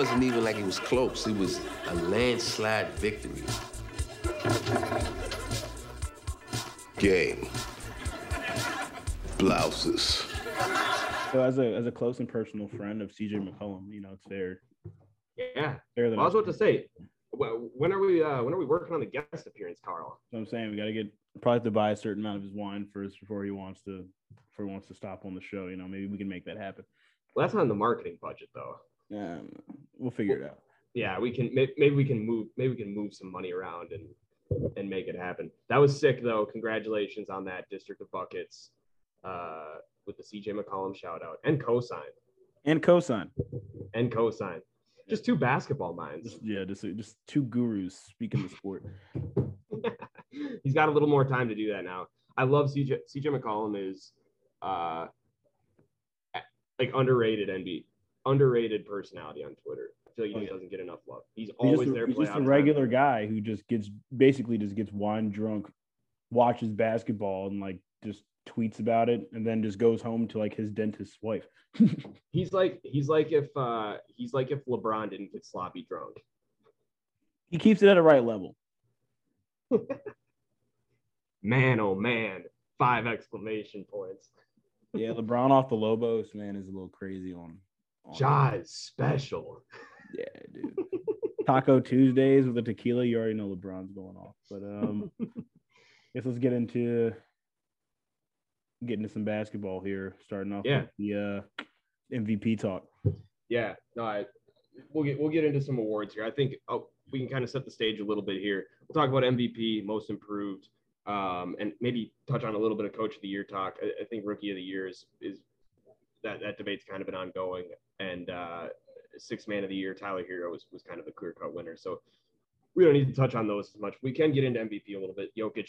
wasn't even like it was close. It was a landslide victory. Game. Blouses. So as a as a close and personal friend of CJ McCollum, you know, it's fair. Yeah. Fair Well, I was about to say, wh- when are we? Uh, when are we working on the guest appearance, Carl? So I'm saying we got to get probably have to buy a certain amount of his wine first before he wants to before he wants to stop on the show. You know, maybe we can make that happen. Well, that's not in the marketing budget, though. Um, we'll figure it out. Yeah, we can. Maybe we can move. Maybe we can move some money around and and make it happen. That was sick, though. Congratulations on that District of Buckets uh, with the CJ McCollum shout out and cosign And cosign. and cosign. Just two basketball minds. Yeah, just just two gurus speaking the sport. He's got a little more time to do that now. I love CJ. CJ McCollum is uh, like underrated NB, underrated personality on Twitter. I feel like Oh, he yeah. doesn't get enough love. He's He's always just, there. he's just a on time. regular guy who just gets basically just gets wine drunk, watches basketball, and like just tweets about it, and then just goes home to like his dentist's wife. He's like he's like if uh he's like if LeBron didn't get sloppy drunk. he keeps it at a right level. Man, oh man, five exclamation points. Yeah, LeBron off the Lobos, man, is a little crazy on. on Jaws special. Yeah, dude. Taco Tuesdays with a tequila, you already know LeBron's going off. But um, guess let's get into getting to some basketball here. Starting off Yeah. with the uh, MVP talk. Yeah, no, I we'll get we'll get into some awards here. I think oh, we can kind of set the stage a little bit here. We'll talk about MVP, most improved, um, and maybe touch on a little bit of coach of the year talk. I, I think rookie of the year is is that that debate's kind of been ongoing, and uh, sixth man of the year, Tyler Herro was was kind of the clear cut winner. So we don't need to touch on those as much. We can get into MVP a little bit. Jokic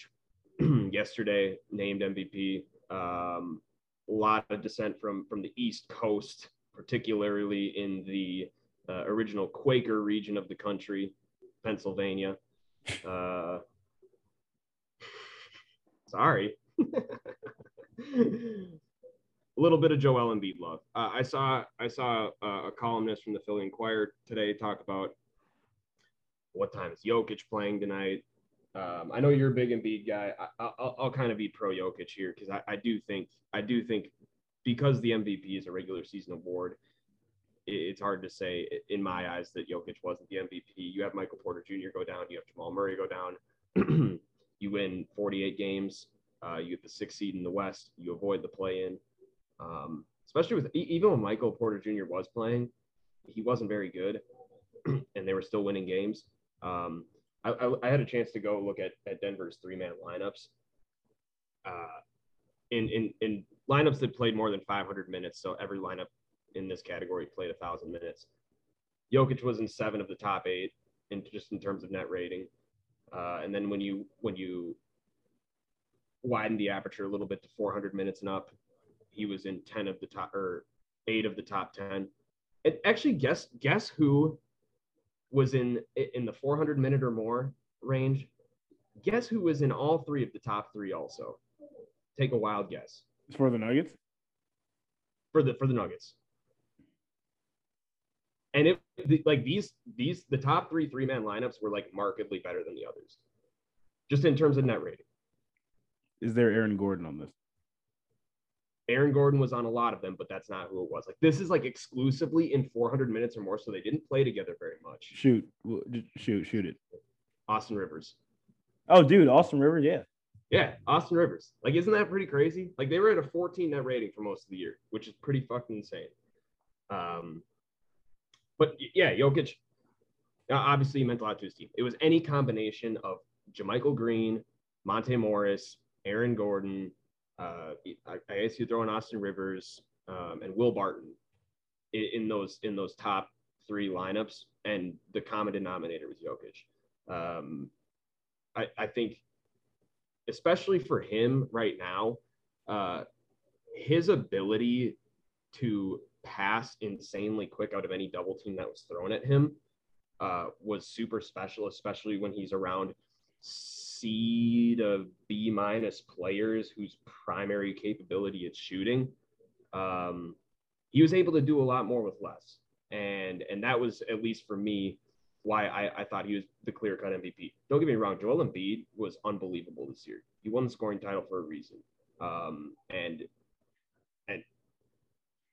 yesterday named MVP. Um, a lot of dissent from from the East Coast, particularly in the uh, original Quaker region of the country, Pennsylvania. Uh, sorry. a little bit of Joel Embiid love. Uh, I saw I saw uh, a columnist from the Philly Inquirer today talk about what time is Jokic playing tonight. Um, I know you're a big Embiid guy. I, I'll, I'll kind of be pro Jokic here because I, I do think I do think because the MVP is a regular season award, it- it's hard to say in my eyes that Jokic wasn't the MVP. You have Michael Porter Jr. go down, you have Jamal Murray go down. you win 48 games, uh, you get the sixth seed in the West, you avoid the play-in. Um, especially with even when Michael Porter Jr. was playing, he wasn't very good, and they were still winning games. Um, I, I, I had a chance to go look at, at Denver's three-man lineups. Uh, in, in in lineups that played more than 500 minutes, so every lineup in this category played a thousand minutes. Jokic was in seven of the top eight, in just in terms of net rating. Uh, and then when you when you widen the aperture a little bit to 400 minutes and up, he was in 10 of the top or eight of the top 10. And actually, guess guess who was in in the 400 minute or more range? Guess who was in all three of the top three also? Take a wild guess for the Nuggets. for the for the Nuggets. And it the, like these these the top three three man lineups were like markedly better than the others, just in terms of net rating. Is there Aaron Gordon on this? Aaron Gordon was on a lot of them, but that's not who it was. Like this is like exclusively in 400 minutes or more, so they didn't play together very much. Shoot, shoot, shoot it. Austin Rivers, Oh, dude, Austin Rivers, yeah. yeah, Austin Rivers. Like, isn't that pretty crazy? Like they were at a 14 net rating for most of the year, which is pretty fucking insane. Um, but yeah, Jokic. Obviously, he meant a lot to his team. It was any combination of JaMychal Green, Monte Morris, Aaron Gordon. Uh, I, I guess you throw in Austin Rivers um, and Will Barton in, in those in those top three lineups, and the common denominator was Jokic. Um, I, I think, especially for him right now, uh, his ability to pass insanely quick out of any double team that was thrown at him uh, was super special, especially when he's around C to B minus players whose primary capability is shooting. Um, he was able to do a lot more with less. and and that was at least for me why I, I thought he was the clear cut MVP. Don't get me wrong, Joel Embiid was unbelievable this year. He won the scoring title for a reason, um, and and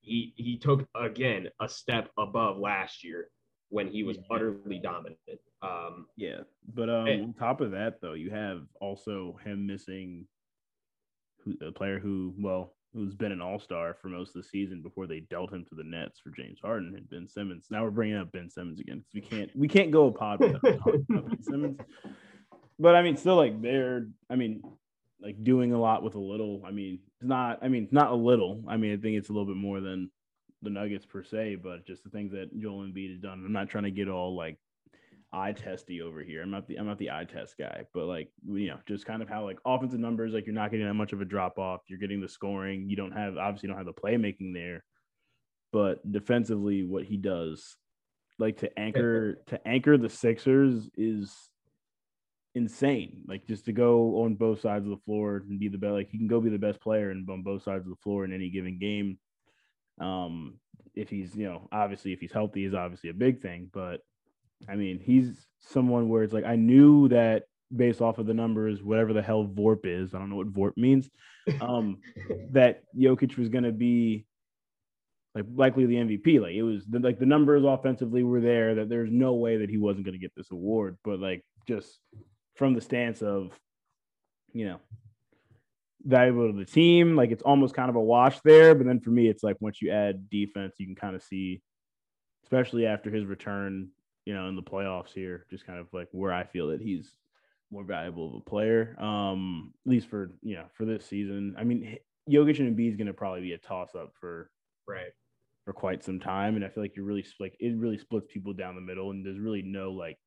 he he took again a step above last year when he was Yeah. utterly dominant. Um, Yeah, but um, And- on top of that, though, you have also him missing who, a player who, well, who's been an All Star for most of the season before they dealt him to the Nets for James Harden and Ben Simmons. Now we're bringing up Ben Simmons again because we can't we can't go a pod without talking about Ben Simmons. But I mean, still, like they're, I mean, like doing a lot with a little. I mean, it's not. I mean, not a little. I mean, I think it's a little bit more than the Nuggets per se, but just the things that Joel Embiid has done. I'm not trying to get all like eye testy over here. I'm not the I'm not the eye test guy, but like you know, just kind of how like offensive numbers, like you're not getting that much of a drop off. You're getting the scoring. You don't have obviously you don't have the playmaking there, but defensively, what he does, like to anchor to anchor the Sixers is insane. Like just to go on both sides of the floor and be the best. Like he can go be the best player and on both sides of the floor in any given game. Um, if he's you know obviously if he's healthy is obviously a big thing, but I mean, he's someone where it's like I knew that based off of the numbers, whatever the hell VORP is, I don't know what VORP means, um, that Jokic was going to be like likely the MVP. Like it was the, like the numbers offensively were there that there's no way that he wasn't going to get this award. But like just from the stance of, you know, valuable to the team, like it's almost kind of a wash there. But then for me, it's like once you add defense, you can kind of see, especially after his return you know, in the playoffs here, just kind of like where I feel that he's more valuable of a player. Um, at least for you know, for this season. I mean, Jokic and Embiid is going to probably be a toss up for right. for quite some time, and I feel like you're really like it really splits people down the middle, and there's really no like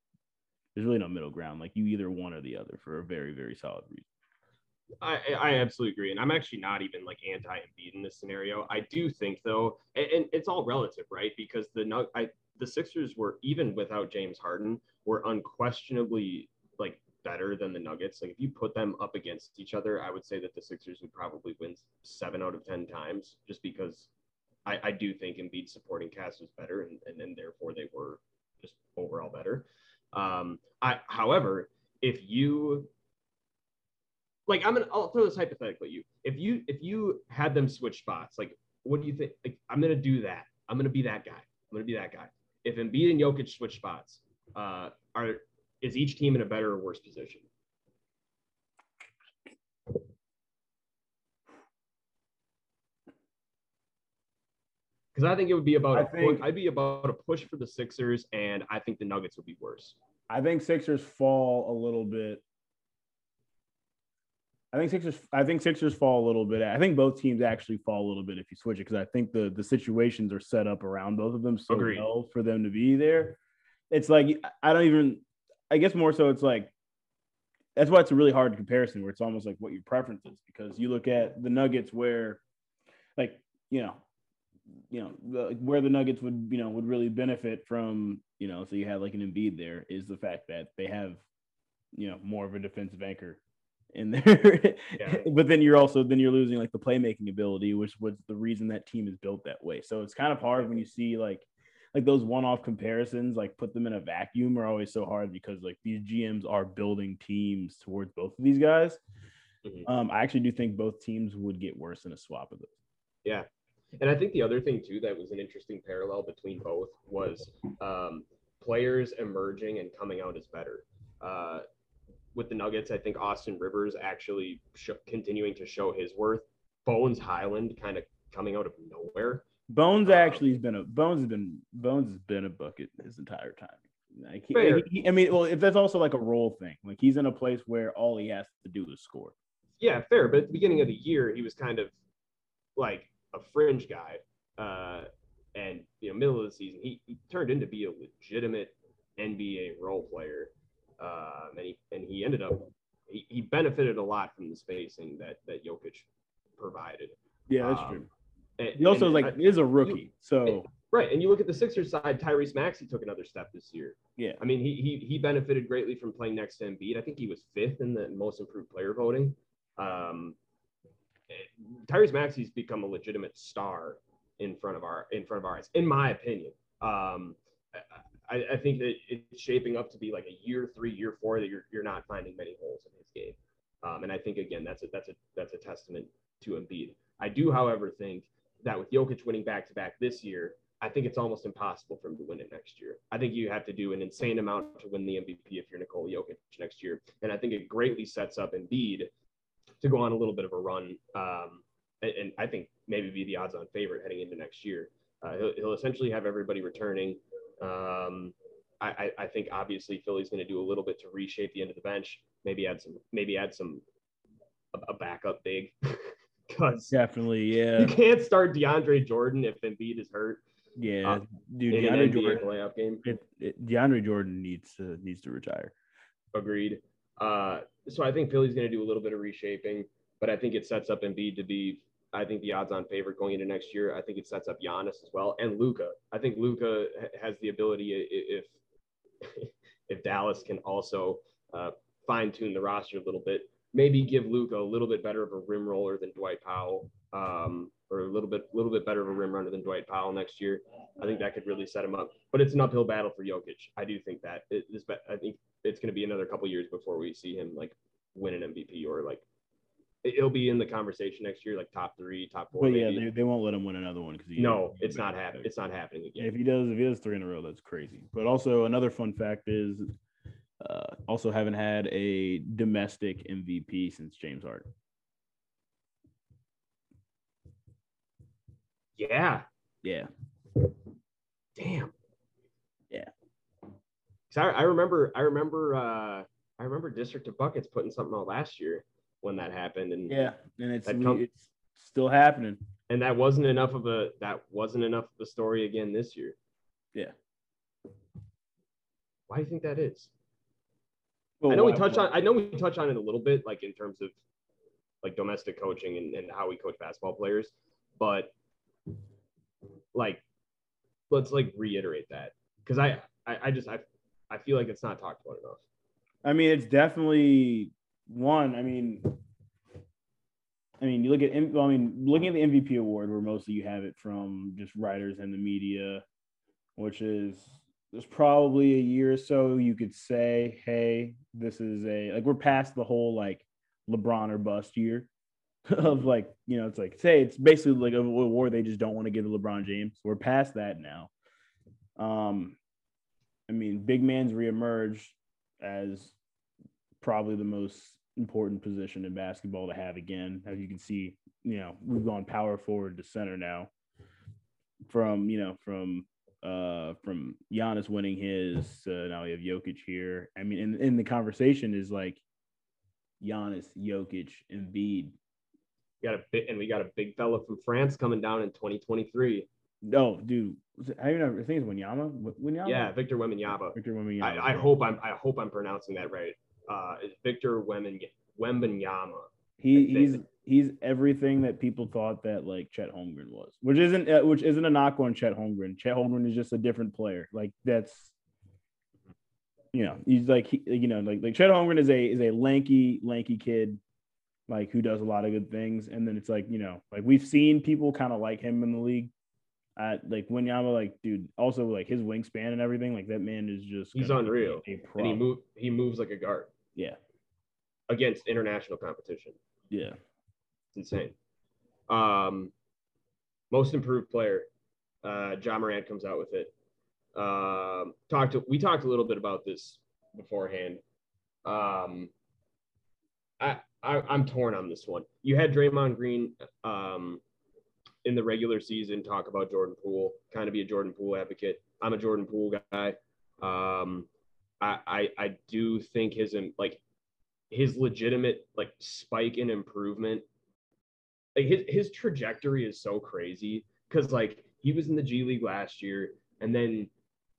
there's really no middle ground. Like you either one or the other for a very very solid reason. I, I absolutely agree, and I'm actually not even like anti Embiid in this scenario. I do think though, and, and it's all relative, right? Because the Nug- I the Sixers were even without James Harden were unquestionably like better than the Nuggets. Like if you put them up against each other, I would say that the Sixers would probably win seven out of ten times, just because I, I do think Embiid's supporting cast was better, and, and then therefore they were just overall better. Um, I, however, if you like, I'm gonna I'll throw this hypothetically at you. If you if you had them switch spots, like, what do you think? Like, I'm gonna do that. I'm gonna be that guy. I'm gonna be that guy. If Embiid and Jokic switch spots, uh, are is each team in a better or worse position? Because I think it would be about I a think- I'd be about a push for the Sixers, and I think the Nuggets would be worse. I think Sixers fall a little bit. I think Sixers. I think Sixers fall a little bit. I think both teams actually fall a little bit if you switch it because I think the the situations are set up around both of them so Agreed. well for them to be there. It's like I don't even. I guess more so it's like that's why it's a really hard comparison where it's almost like what your preference is because you look at the Nuggets where, like you know, you know where the Nuggets would you know would really benefit from you know so you have like an Embiid there is the fact that they have you know more of a defensive anchor in there Yeah. but then you're also then you're losing like the playmaking ability which was the reason that team is built that way so it's kind of hard when you see like like those one-off comparisons like put them in a vacuum are always so hard because like these GMs are building teams towards both of these guys Mhm. um I actually do think both teams would get worse in a swap of those Yeah. And I think the other thing too that was an interesting parallel between both was um, players emerging and coming out as better. Uh, with the Nuggets, I think Austin Rivers actually sh- continuing to show his worth. Bones Hyland kind of coming out of nowhere. Bones Um, actually has been a Bones has been Bones has been a bucket his entire time. Like he, he- I mean, well, if that's also like a role thing, like he's in a place where all he has to do is score. Yeah, fair. But at the beginning of the year, he was kind of like a fringe guy. Uh, and you know, middle of the season, he, he turned into be a legitimate NBA role player. Um, and he and he ended up he, he benefited a lot from the spacing that that Jokic provided. Yeah, that's Um, true. And, He also and like I- is a rookie, so right, and you look at the Sixers side, Tyrese Maxey took another step this year. yeah, I mean, he he he benefited greatly from playing next to Embiid. I think he was fifth in the most improved player voting. Um, Tyrese Maxey's become a legitimate star in front of our in front of our eyes, in my opinion. Um, I, I think that it's shaping up to be like a year three, year four that you're you're not finding many holes in his game. Um, and I think again that's a that's a that's a testament to Embiid. I do, however, think that with Jokic winning back to back this year, I think it's almost impossible for him to win it next year. I think you have to do an insane amount to win the MVP if you're Nikola Jokic next year. And I think it greatly sets up Embiid to go on a little bit of a run. Um, and, and, I think maybe be the odds on favorite heading into next year. Uh, he'll, he'll, essentially have everybody returning. Um, I, I, think obviously Philly's going to do a little bit to reshape the end of the bench. Maybe add some, maybe add some, a, a backup big. Because definitely, yeah, you can't start DeAndre Jordan if Embiid is hurt. Yeah, uh, dude, DeAndre Jordan playoff game. It, it, DeAndre Jordan needs to needs to retire. Agreed. Uh, so I think Philly's going to do a little bit of reshaping, but I think it sets up Embiid to be. I think the odds-on favorite going into next year. I think it sets up Giannis as well, and Luka. I think Luka has the ability if if Dallas can also uh, fine-tune the roster a little bit, maybe give Luka a little bit better of a rim roller than Dwight Powell. Um, or a little bit, little bit better of a rim runner than Dwight Powell next year. I think that could really set him up. But it's an uphill battle for Jokic. I do think that it is. I think it's going to be another couple years before we see him like win an MVP or like it'll be in the conversation next year, like top three, top four. But yeah, they, they won't let him win another one because no, it's not happening. It's not happening again. If he does, if he does three in a row, that's crazy. But also another fun fact is, uh, also haven't had a domestic MVP since James Harden. Yeah. Yeah. Damn. Yeah. Cause I, I remember I remember uh I remember District of Buckets putting something out last year when that happened. And yeah, and it's come, it's still happening. And that wasn't enough of a that wasn't enough of a story again this year. Yeah. Why do you think that is? Well, I know we touched on I know we touch on it a little bit, like in terms of like domestic coaching and, and how we coach basketball players, but like let's like reiterate that because I, I I just I I feel like it's not talked about enough. I mean, it's definitely one. I mean, I mean, you look at I mean, looking at the MVP award, where mostly you have it from just writers and the media, which is there's probably a year or so you could say, hey, this is a like we're past the whole like LeBron or bust year. of like, you know, it's like say it's basically like a war they just don't want to give to LeBron James. We're past that now. Um, I mean, big man's reemerged as probably the most important position in basketball to have again. As you can see, you know, we've gone power forward to center now. From you know, from uh from Giannis winning his, uh, now we have Jokic here. I mean, in, in the conversation is like Giannis, Jokic, Embiid, we got a bit, and we got a big fella from France coming down in 2023. No, dude, I even know. I think it's Wanyama. Wanyama. Yeah, Victor Wembanyama. Victor Wembanyama. I, I hope I'm. I hope I'm pronouncing that right. Uh, it's Victor Wembanyama. He he's he's everything that people thought that like Chet Holmgren was, which isn't uh, which isn't a knock on Chet Holmgren. Chet Holmgren is just a different player. Like that's you know he's like he, you know like like Chet Holmgren is a is a lanky lanky kid like who does a lot of good things. And then it's like, you know, like we've seen people kind of like him in the league. Uh, like Wanyama, like dude, also like his wingspan and everything, like that man is just he's unreal. and he move he moves like a guard. Yeah. Against international competition. Yeah. It's insane. Um most improved player. Uh Ja Morant comes out with it. Um talked to we talked a little bit about this beforehand. Um I I, am torn on this one. You had Draymond Green um, in the regular season talk about Jordan Poole, kind of be a Jordan Poole advocate. I'm a Jordan Poole guy. Um, I, I I do think his like his legitimate like spike in improvement, like his his trajectory is so crazy because like he was in the G League last year and then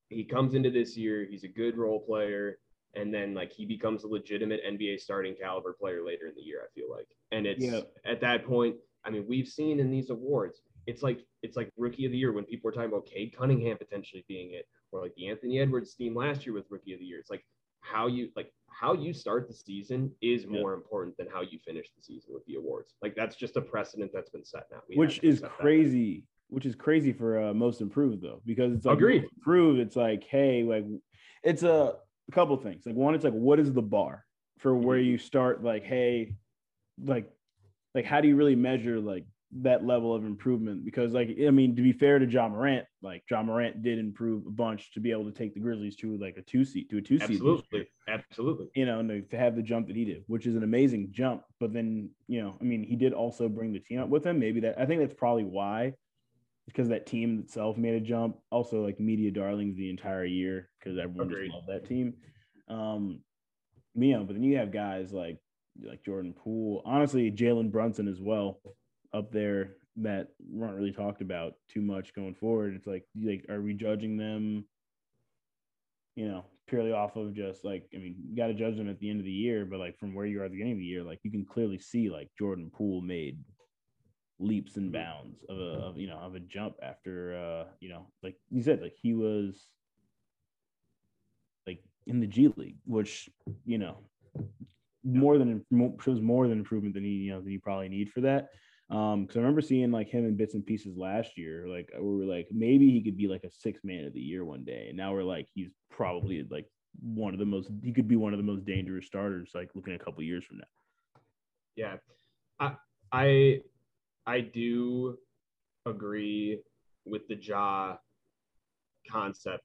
he comes into this year. He's a good role player and then like he becomes a legitimate NBA starting caliber player later in the year. I feel like, and it's yeah. at that point. I mean, we've seen in these awards, it's like it's like rookie of the year when people were talking about Cade Cunningham potentially being it, or like the Anthony Edwards team last year with rookie of the year. It's like how you like how you start the season is more yeah. important than how you finish the season with the awards. Like that's just a precedent that's been set now. We Which is crazy which is crazy for uh, most improved though, because it's like Agreed. improved. It's like, hey, like it's a, a couple things. Like one, it's like, what is the bar for where Mhm. you start? Like, hey, like, like how do you really measure like that level of improvement? Because like, I mean, to be fair to Ja Morant, like Ja Morant did improve a bunch to be able to take the Grizzlies to like a two seat to a two seat. Absolutely. Absolutely. you know, and to, have the jump that he did, which is an amazing jump. But then, you know, I mean, he did also bring the team up with him. Maybe that I think that's probably why, because that team itself made a jump. Also, like media darlings the entire year because everyone Agreed. just loved that team. Um, you know, but then you have guys like like Jordan Poole, honestly, Jalen Brunson as well up there that weren't really talked about too much going forward. It's like, like, are we judging them? you know, purely off of just like, I mean, you got to judge them at the end of the year, but like from where you are at the beginning of the year, like you can clearly see like Jordan Poole made leaps and bounds of a, of, you know, of a jump after, uh, you know, like you said, like he was like in the G League, which, you know, more than shows more than improvement than he, you know, than you probably need for that. Um, because I remember seeing like him in bits and pieces last year, like we were like maybe he could be like a six man of the year one day, and now we're like he's probably like one of the most he could be one of the most dangerous starters, like looking a couple years from now. Yeah. I I I do agree with the jaw concept.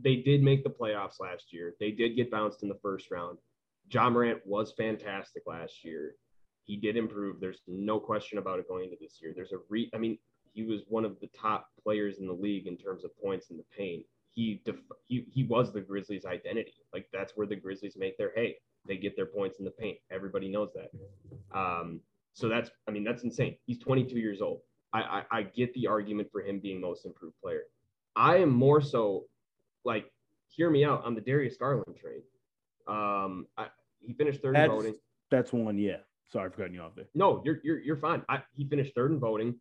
They did make the playoffs last year. They did get bounced in the first round. Ja Morant was fantastic last year. He did improve. There's no question about it going into this year. There's a re I mean, he was one of the top players in the league in terms of points in the paint. He def- he he was the Grizzlies' identity. Like that's where the Grizzlies make their hay. They get their points in the paint. Everybody knows that. Um, so that's I mean that's insane. He's 22 years old. I, I I get the argument for him being most improved player. I am more so like hear me out on the Darius Garland trade. Um, I, he finished third That's voting. that's one, yeah. Sorry for cutting you off there. No, you're you're you're fine. I, he finished third in voting.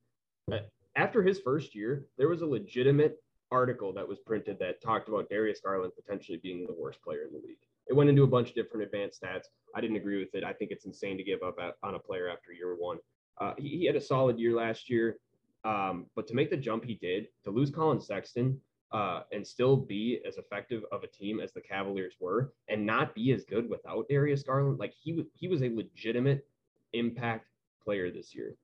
Uh, After his first year, there was a legitimate article that was printed that talked about Darius Garland potentially being the worst player in the league. It went into a bunch of different advanced stats. I didn't agree with it. I think it's insane to give up on a player after year one. Uh, he, he had a solid year last year, um, but to make the jump he did, to lose Collin Sexton uh, and still be as effective of a team as the Cavaliers were, and not be as good without Darius Garland, like he he was a legitimate impact player this year.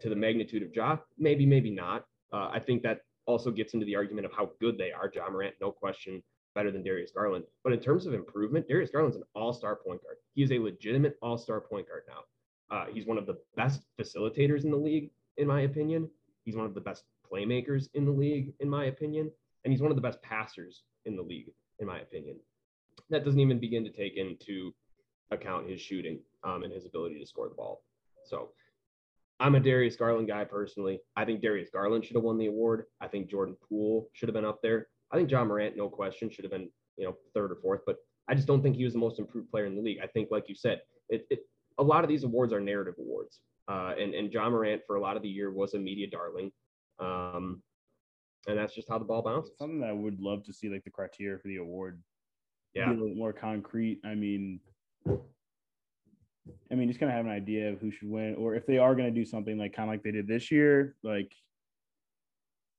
To the magnitude of Ja, maybe, maybe not. Uh, I think that also gets into the argument of how good they are. Ja Morant, no question, better than Darius Garland. But in terms of improvement, Darius Garland's an all-star point guard. He is a legitimate all-star point guard now. Uh, he's one of the best facilitators in the league, in my opinion. He's one of the best playmakers in the league, in my opinion, and he's one of the best passers in the league, in my opinion. That doesn't even begin to take into account his shooting um, and his ability to score the ball. So I'm a Darius Garland guy personally. I think Darius Garland should have won the award. I think Jordan Poole should have been up there. I think Ja Morant, no question, should have been you know third or fourth. But I just don't think he was the most improved player in the league. I think, like you said, it, it a lot of these awards are narrative awards. Uh, and and Ja Morant for a lot of the year was a media darling. Um, and that's just how the ball bounces. Something that I would love to see like the criteria for the award Yeah. be a little more concrete. I mean, I mean, just kind of have an idea of who should win, or if they are going to do something like kind of like they did this year, like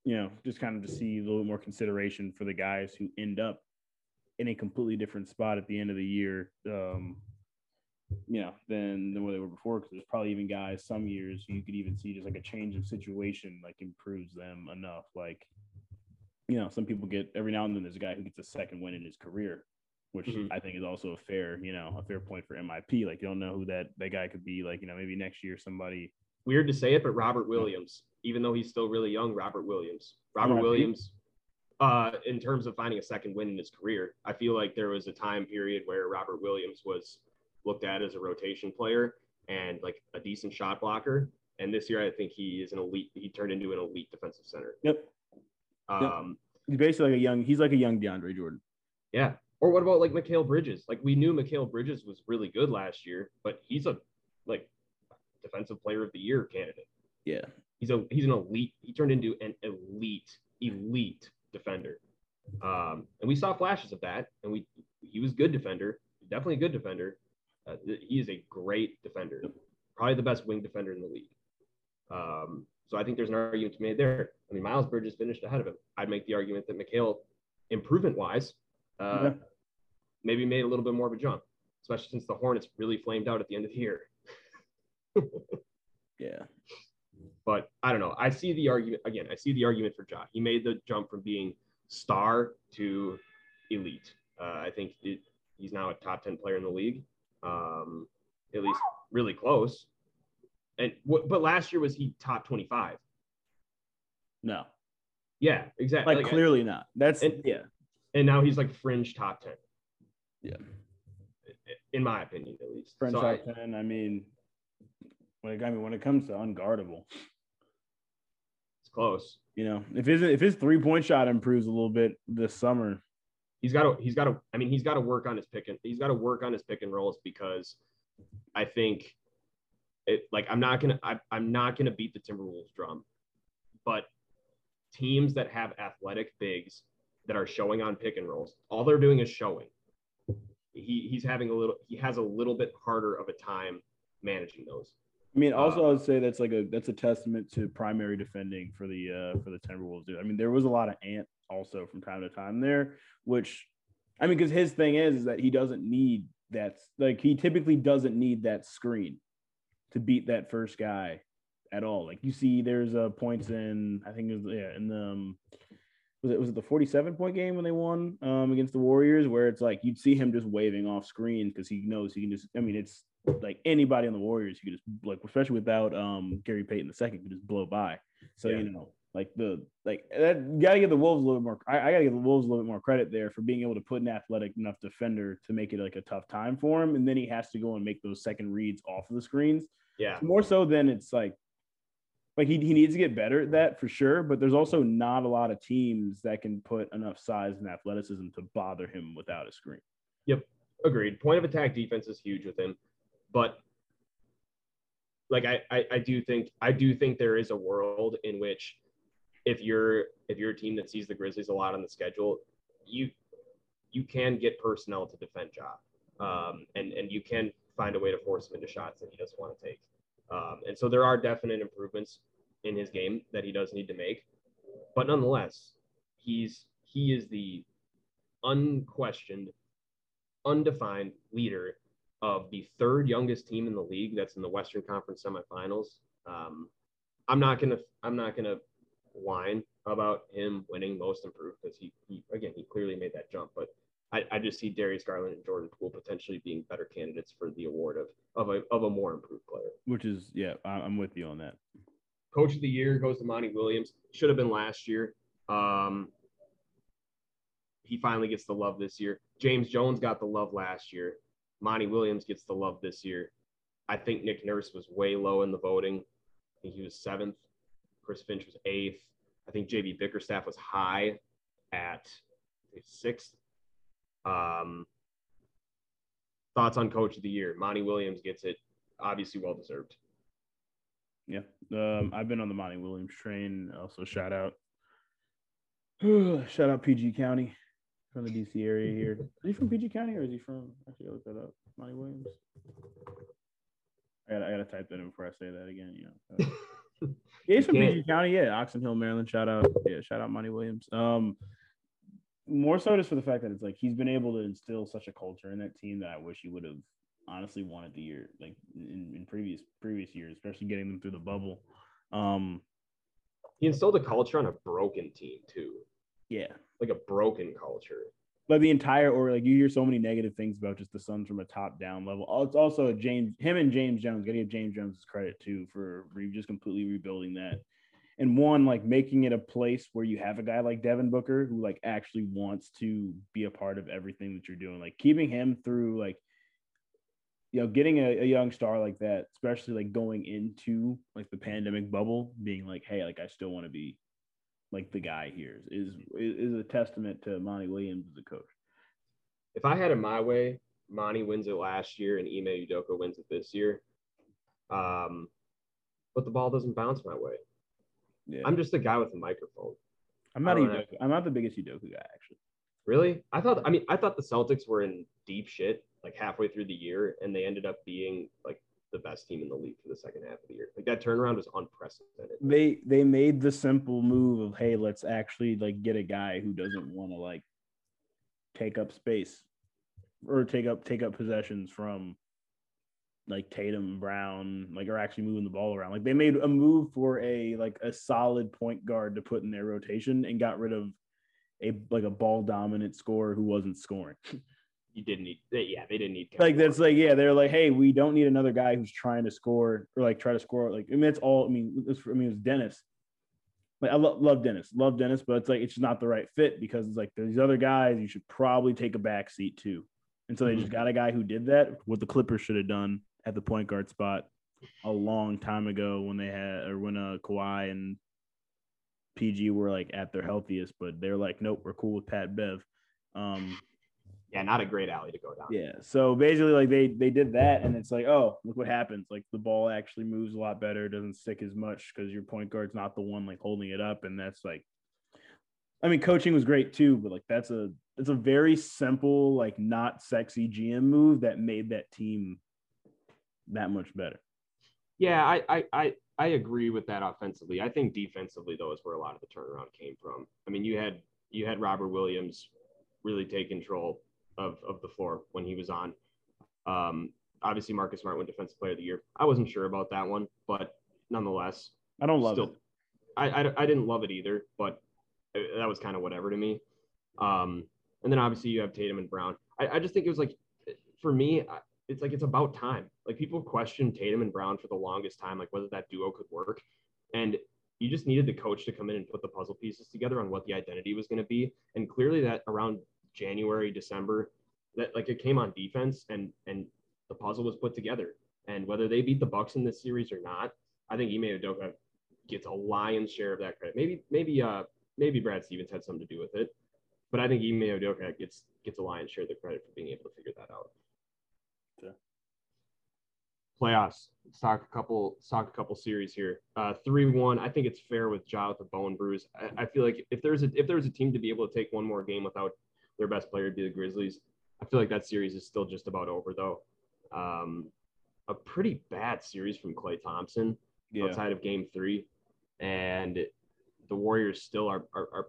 you know, just kind of to see a little more consideration for the guys who end up in a completely different spot at the end of the year, um, you know, than than where they were before. Because there's probably even guys some years you could even see just like a change of situation like improves them enough, like. You know, some people get every now and then. There's a guy who gets a second win in his career, which Mhm. I think is also a fair, you know, a fair point for MIP. Like you don't know who that that guy could be. Like you know, maybe next year somebody. Weird to say it, but Robert Williams, even though he's still really young, Robert Williams. Robert RIP. Williams, uh, in terms of finding a second win in his career, I feel like there was a time period where Robert Williams was looked at as a rotation player and like a decent shot blocker. And this year, I think he is an elite. He turned into an elite defensive center. Yep, Um, he's basically like a young. He's like a young DeAndre Jordan. Yeah. Or what about like Mikal Bridges? Like we knew Mikal Bridges was really good last year, but he's a like defensive player of the year candidate. Yeah, He's a he's an elite. He turned into an elite elite defender. Um, and we saw flashes of that, and we he was good defender, definitely a good defender. Uh, he is a great defender, probably the best wing defender in the league. Um, So I think there's an argument to be made there. I mean, Miles Bridges finished ahead of him. I'd make the argument that Mikal, improvement wise, uh, Yeah. maybe made a little bit more of a jump, especially since the Hornets really flamed out at the end of the year. Yeah. But I don't know. I see the argument again. I see the argument for Ja. He made the jump from being star to elite. Uh, I think it, he's now a top ten player in the league, um, at least really close. And what? But last year was he top twenty five? No. Yeah, exactly. Like, Like, clearly not. That's and- yeah. And now he's like fringe top ten. Yeah. In my opinion, at least. Fringe So I- top ten. I mean, like I mean, when it comes to unguardable, it's close. you know, if his if his three point shot improves a little bit this summer, he's got to he's got to I mean he's got to work on his pick and he's got to work on his pick and rolls because I think it like I'm not gonna I, I'm not gonna beat the Timberwolves drum, but teams that have athletic bigs that are showing on pick and rolls, all they're doing is showing. He he's having a little he has a little bit harder of a time managing those. I mean, also Uh, I would say that's like a that's a testament to primary defending for the uh for the Timberwolves. Dude. I mean, there was a lot of ant also from time to time there, which I mean, because his thing is, is that he doesn't need that like he typically doesn't need that screen to beat that first guy at all. Like you see, there's uh points in I think it was yeah in the um, was it was it the 47 point game when they won um against the Warriors where it's like you'd see him just waving off screens because he knows he can just I mean it's like anybody on the Warriors you could just like especially without um Gary Payton the second could just blow by. So Yeah. you know like the like that you gotta give the Wolves a little more I, I gotta give the Wolves a little bit more credit there for being able to put an athletic enough defender to make it like a tough time for him and then he has to go and make those second reads off of the screens Yeah. It's more so than it's like like he, he needs to get better at that for sure but there's also not a lot of teams that can put enough size and athleticism to bother him without a screen yep Agreed. Point of attack defense is huge with him, but like I, I, I do think I do think there is a world in which if you're if you're a team that sees the Grizzlies a lot on the schedule, you you can get personnel to defend job, um, and and you can find a way to force him into shots that he doesn't want to take. Um, and so there are definite improvements in his game that he does need to make, but nonetheless, he's he is the unquestioned, undefined leader of the third youngest team in the league that's in the Western Conference semifinals. Um, I'm not gonna I'm not gonna whine about him winning most improved because he, he again he clearly made that jump, but I, I just see Darius Garland and Jordan Poole potentially being better candidates for the award of of a of a more improved player. which is yeah I- i'm with you on that Coach of the year goes to Monty Williams. Should have been last year. Um, he finally gets the love this year. James Jones got the love last year. Monty Williams gets the love this year. I think Nick Nurse was way low in the voting. I think he was seventh. Chris Finch was eighth. I think JB Bickerstaff was high at sixth. Um, thoughts on Coach of the Year? Monty Williams gets it. Obviously, well deserved. yeah um i've been on the monty williams train also shout out shout out pg county from the dc area here is he from pg county or is he from actually I look that up monty williams I gotta, I gotta type that in before I say that again. You know, yeah, he's from PG County. Yeah, Oxon Hill, Maryland. Shout out, yeah, shout out, Monty Williams. Um, more so just for the fact that it's like he's been able to instill such a culture in that team that I wish he would have honestly wanted the year like in, in previous previous years, especially getting them through the bubble. Um, He instilled a culture on a broken team too, yeah, like a broken culture. but the entire or like you hear so many negative things about just the Suns from a top down level. Oh, It's also James, him and James Jones. Gotta give James Jones credit too for re- just completely rebuilding that. And one, like making it a place where you have a guy like Devin Booker who like actually wants to be a part of everything that you're doing. Like keeping him through like you know, getting a, a young star like that, especially like going into like the pandemic bubble, being like, hey, like I still want to be like the guy here is is, a testament to Monty Williams as a coach. If I had it my way, Monty wins it last year and Ime Udoka wins it this year. Um, but the ball doesn't bounce my way. Yeah, I'm just a guy with a microphone. I'm not I a don't know. Udoka, I'm not the biggest Udoka guy actually. Really? I thought. I mean, I thought the Celtics were in deep shit like halfway through the year, and they ended up being like the best team in the league for the second half of the year. Like that turnaround was unprecedented. They they made the simple move of hey, let's actually like get a guy who doesn't want to like take up space or take up take up possessions from like Tatum Brown, like are actually moving the ball around. Like they made a move for a like a solid point guard to put in their rotation and got rid of a like a ball dominant scorer who wasn't scoring. You didn't need, yeah, they didn't need. like that's like yeah, they're like hey, we don't need another guy who's trying to score or like try to score. Like I mean, it's all. I mean, it's, I mean, it's Dennis. Like I lo- love Dennis, love Dennis, but it's like it's just not the right fit because it's like these other guys you should probably take a back seat too. And so they just mm-hmm. got a guy who did that. What the Clippers should have done at the point guard spot a long time ago when they had or when uh Kawhi and PG were like at their healthiest, but they're like, nope, we're cool with Pat Bev. Um, yeah, not a great alley to go down. yeah. So basically, like they they did that, and it's like, oh, look what happens. Like the ball actually moves a lot better, doesn't stick as much because your point guard's not the one like holding it up, and that's like, I mean, coaching was great too, but like that's a it's a very simple, like not sexy GM move that made that team that much better. Yeah, I, I, I, I agree with that offensively. I think defensively though is where a lot of the turnaround came from. I mean, you had you had Robert Williams really take control of, of the floor when he was on. Um, obviously, Marcus Smart won Defensive Player of the Year. I wasn't sure about that one, but nonetheless, I don't love still, it. I, I, I didn't love it either, but that was kind of whatever to me. Um, and then obviously you have Tatum and Brown. I, I just think it was like, for me, it's like it's about time. Like people questioned Tatum and Brown for the longest time, like whether that duo could work. And you just needed the coach to come in and put the puzzle pieces together on what the identity was going to be. And clearly that around January, December, that like it came on defense and and the puzzle was put together. And whether they beat the Bucks in this series or not, I think Ime Udoka gets a lion's share of that credit. Maybe maybe uh maybe Brad Stevens had something to do with it, but I think Ime Udoka gets gets a lion's share of the credit for being able to figure that out. Sure. Playoffs. Talk a couple. Talk a couple series here. Uh, three one. I think it's fair with Ja with the bone bruise. I, I feel like if there's a if there's a team to be able to take one more game without their best player be the Grizzlies, I feel like that series is still just about over though. Um, a pretty bad series from Klay Thompson Yeah. outside of game three. And the Warriors still are, are, are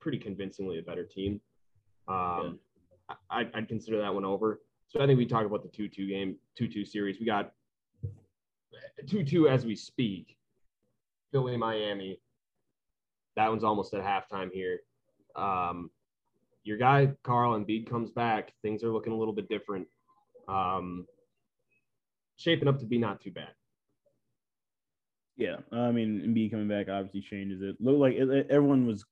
pretty convincingly a better team. Um, I, I'd consider that one over. So I think we talk about the 2 2 game, 2 2 series. We got 2 2 as we speak. Philly, Miami. That one's almost at halftime here. Um, your guy, Carl Embiid, comes back. Things are looking a little bit different. Um, shaping up to be not too bad. Yeah, I mean, Embiid coming back obviously changes it. Look like it, it- everyone was.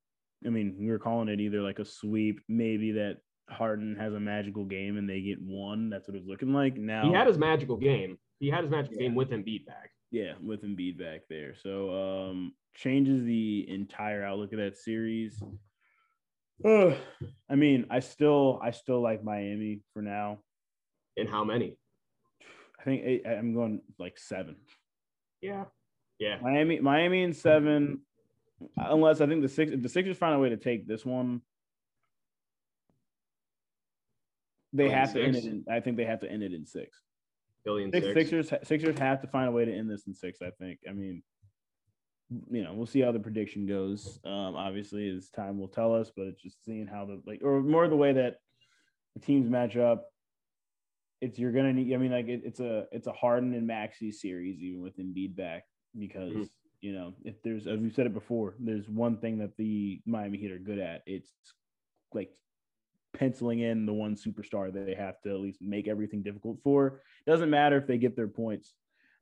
I mean, we were calling it either like a sweep, maybe that Harden has a magical game and they get one. That's what it was looking like. Now He had his magical game. He had his magical Yeah. game with Embiid back. yeah, with Embiid back there, so um, changes the entire outlook of that series. Ugh. I mean, I still, I still like Miami for now. And how many? I think eight, I'm going like seven. Yeah. Yeah. Miami, Miami and seven. Unless I think the six, if the Sixers find a way to take this one, they have to end it. In, I think they have to end it in six. Billion Six, six. Sixers, Sixers have to find a way to end this in six. I think. I mean, you know, we'll see how the prediction goes. Um, obviously, as time will tell us, but it's just seeing how the like, or more the way that the teams match up. It's you're gonna need. I mean, like it, it's a it's a Harden and Maxey series, even with Embiid back, because Mhm. you know if there's as we've said it before, there's one thing that the Miami Heat are good at. It's like penciling in the one superstar that they have to at least make everything difficult for. Doesn't matter if they get their points.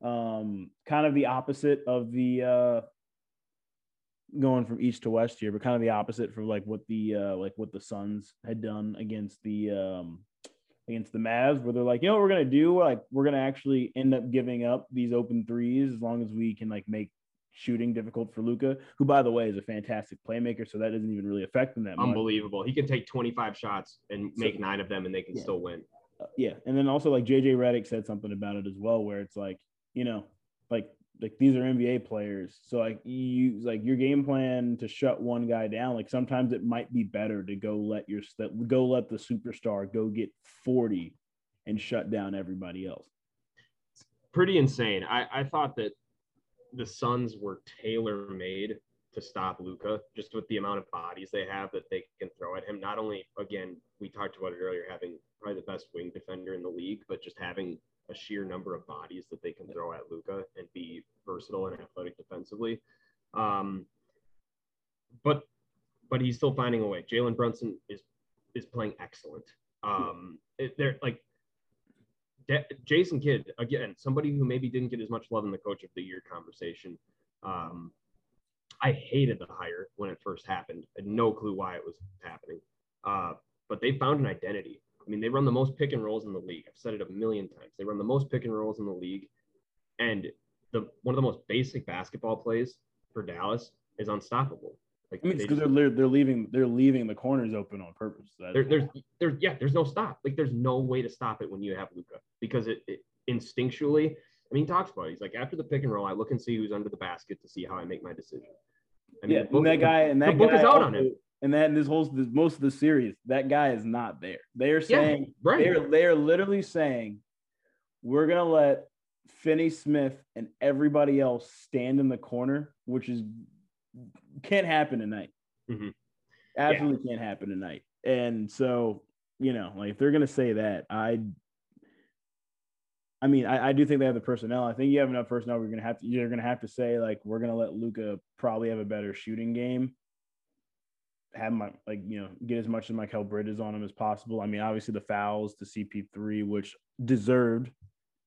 Um, kind of the opposite of the uh, going from east to west here, but kind of the opposite from like what the uh, like what the Suns had done against the um, against the Mavs, where they're like, you know what we're gonna do? Like we're gonna actually end up giving up these open threes as long as we can like make shooting difficult for Luka, who by the way is a fantastic playmaker, so that doesn't even really affect them that much. Unbelievable. He can take 25 shots and So- make nine of them and they can Yeah. still win. Uh, yeah, and then also like JJ Redick said something about it as well, where it's like you know, like like these are NBA players, so like you like your game plan to shut one guy down. Like sometimes it might be better to go let your go let the superstar go get forty and shut down everybody else. It's pretty insane. I, I thought that the Suns were tailor made to stop Luka, just with the amount of bodies they have that they can throw at him. Not only, again, we talked about it earlier, having probably the best wing defender in the league, but just having a sheer number of bodies that they can throw at Luka and be versatile and athletic defensively. Um, but but he's still finding a way. Jalen Brunson is is playing excellent. Um, it, they're like De- Jason Kidd again, somebody who maybe didn't get as much love in the coach of the year conversation. Um, I hated the hire when it first happened. I had no clue why it was happening. Uh, but they found an identity. I mean, they run the most pick and rolls in the league. I've said it a million times. They run the most pick and rolls in the league, and the one of the most basic basketball plays for Dallas is unstoppable. Like I mean, because they are they're leaving they're leaving the corners open on purpose. There, there's there's yeah, there's no stop. Like there's no way to stop it when you have Luka because it, it instinctually. I mean, he talks about it. He's like after the pick and roll, I look and see who's under the basket to see how I make my decision. I mean, yeah, book, and that guy and that book is out on him. And that in this whole this, most of the series, that guy is not there. They are saying yeah, right. they're they're literally saying we're gonna let Finney Smith and everybody else stand in the corner, which is can't happen tonight. Mm-hmm. Absolutely yeah. can't happen tonight. And so, you know, like if they're gonna say that, I I mean, I, I do think they have the personnel. I think you have enough personnel. We're gonna have to you're gonna have to say like we're gonna let Luka probably have a better shooting game. Have my like you know get as much as Mikal Bridges on him as possible. I mean, obviously the fouls to CP3, which deserved.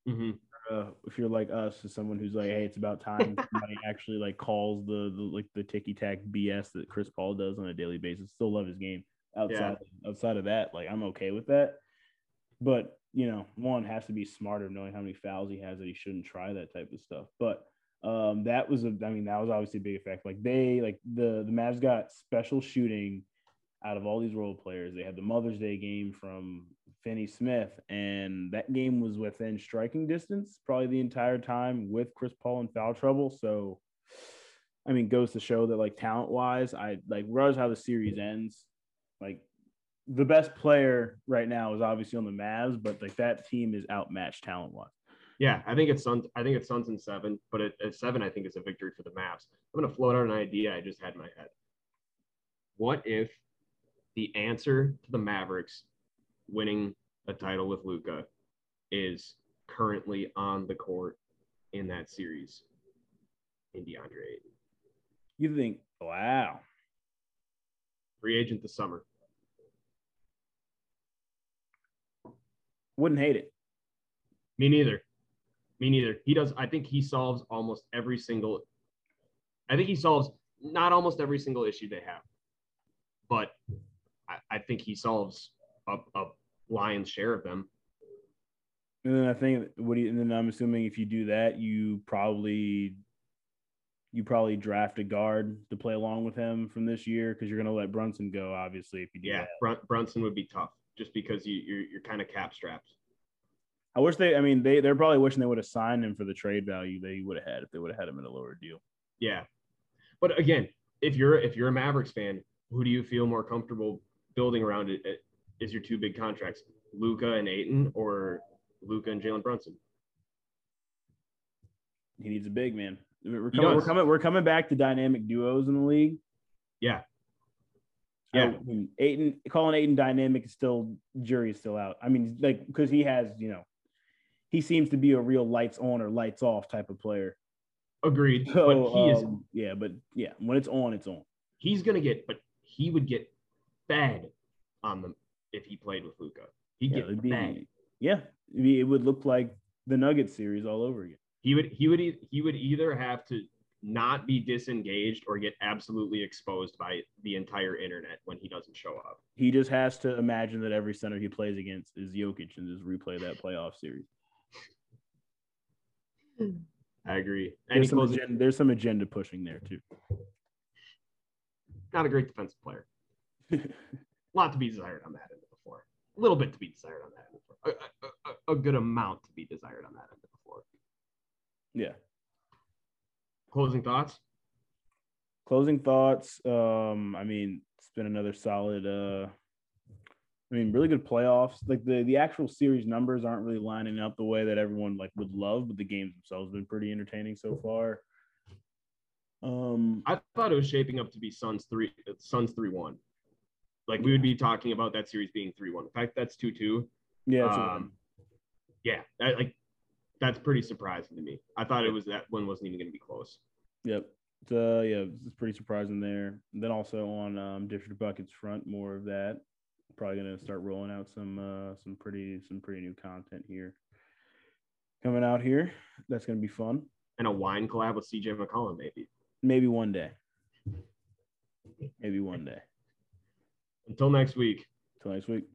Mm-hmm uh, if you're like us, as someone who's like, hey, it's about time somebody actually like calls the, the like the ticky tack BS that Chris Paul does on a daily basis. Still love his game. Outside yeah. outside of that, like I'm okay with that. But you know, one has to be smarter knowing how many fouls he has that he shouldn't try that type of stuff. But um, that was a, I mean, that was obviously a big effect. Like they, like the the Mavs got special shooting out of all these role players. They had the Mother's Day game from Finney Smith, and that game was within striking distance probably the entire time with Chris Paul in foul trouble. So, I mean, goes to show that like talent wise, I like regardless how the series ends, like the best player right now is obviously on the Mavs, but like that team is outmatched talent wise. Yeah, I think it's Suns. I think it's Suns in seven, but at, at seven, I think it's a victory for the Mavs. I'm gonna float out an idea I just had in my head. What if the answer to the Mavericks winning a title with Luka is currently on the court in that series in DeAndre Ayton. You think, wow. Free agent this summer. Wouldn't hate it. Me neither. Me neither. He does. I think he solves almost every single. I think he solves not almost every single issue they have, but I, I think he solves a, a lion's share of them. And then I think what do you, and then I'm assuming if you do that, you probably you probably draft a guard to play along with him from this year because you're going to let Brunson go, obviously. If you do yeah, that. Brunson would be tough just because you you're, you're kind of cap strapped. I wish they. I mean, they they're probably wishing they would have signed him for the trade value they would have had if they would have had him in a lower deal. Yeah, but again, if you're if you're a Mavericks fan, who do you feel more comfortable building around it is your two big contracts, Luka and Ayton, or Luka and Jalen Brunson? He needs a big man. We're coming, we're coming, we're coming back to dynamic duos in the league. Yeah. Yeah. I mean, Ayton calling Ayton dynamic is still jury is still out. I mean, like because he has, you know, he seems to be a real lights on or lights off type of player. Agreed. So, but he is um, yeah, but yeah, when it's on, it's on. He's gonna get, but he would get fed on them if he played with Luka. He'd yeah, get be, Yeah, it would look like the Nuggets series all over again. He would he would he would either have to not be disengaged or get absolutely exposed by the entire internet when he doesn't show up. He just has to imagine that every center he plays against is Jokic and just replay that playoff series. I agree. There's some, agenda, there's some agenda pushing there too. Not a great defensive player. a lot to be desired on that end of the floor. A little bit to be desired on that end of the floor. A, a, a, good amount to be desired on that end of the floor. Yeah. Closing thoughts? Closing thoughts. Um, I mean, it's been another solid uh I mean, really good playoffs. Like the the actual series numbers aren't really lining up the way that everyone like would love, but the games themselves have been pretty entertaining so far. Um, I thought it was shaping up to be Suns three Suns three one. Like we would be talking about that series being three one. In fact, that's two two. yeah, Um, yeah, that, like that's pretty surprising to me. I thought it was that one wasn't even going to be close. Yep. So yeah, it's pretty surprising there. And then also on um, buckets front, more of that. Probably gonna start rolling out some uh, some pretty some pretty new content here coming out here. That's gonna be fun. And a wine collab with CJ McCollum, maybe. Maybe one day. Maybe one day. Until next week. Until next week.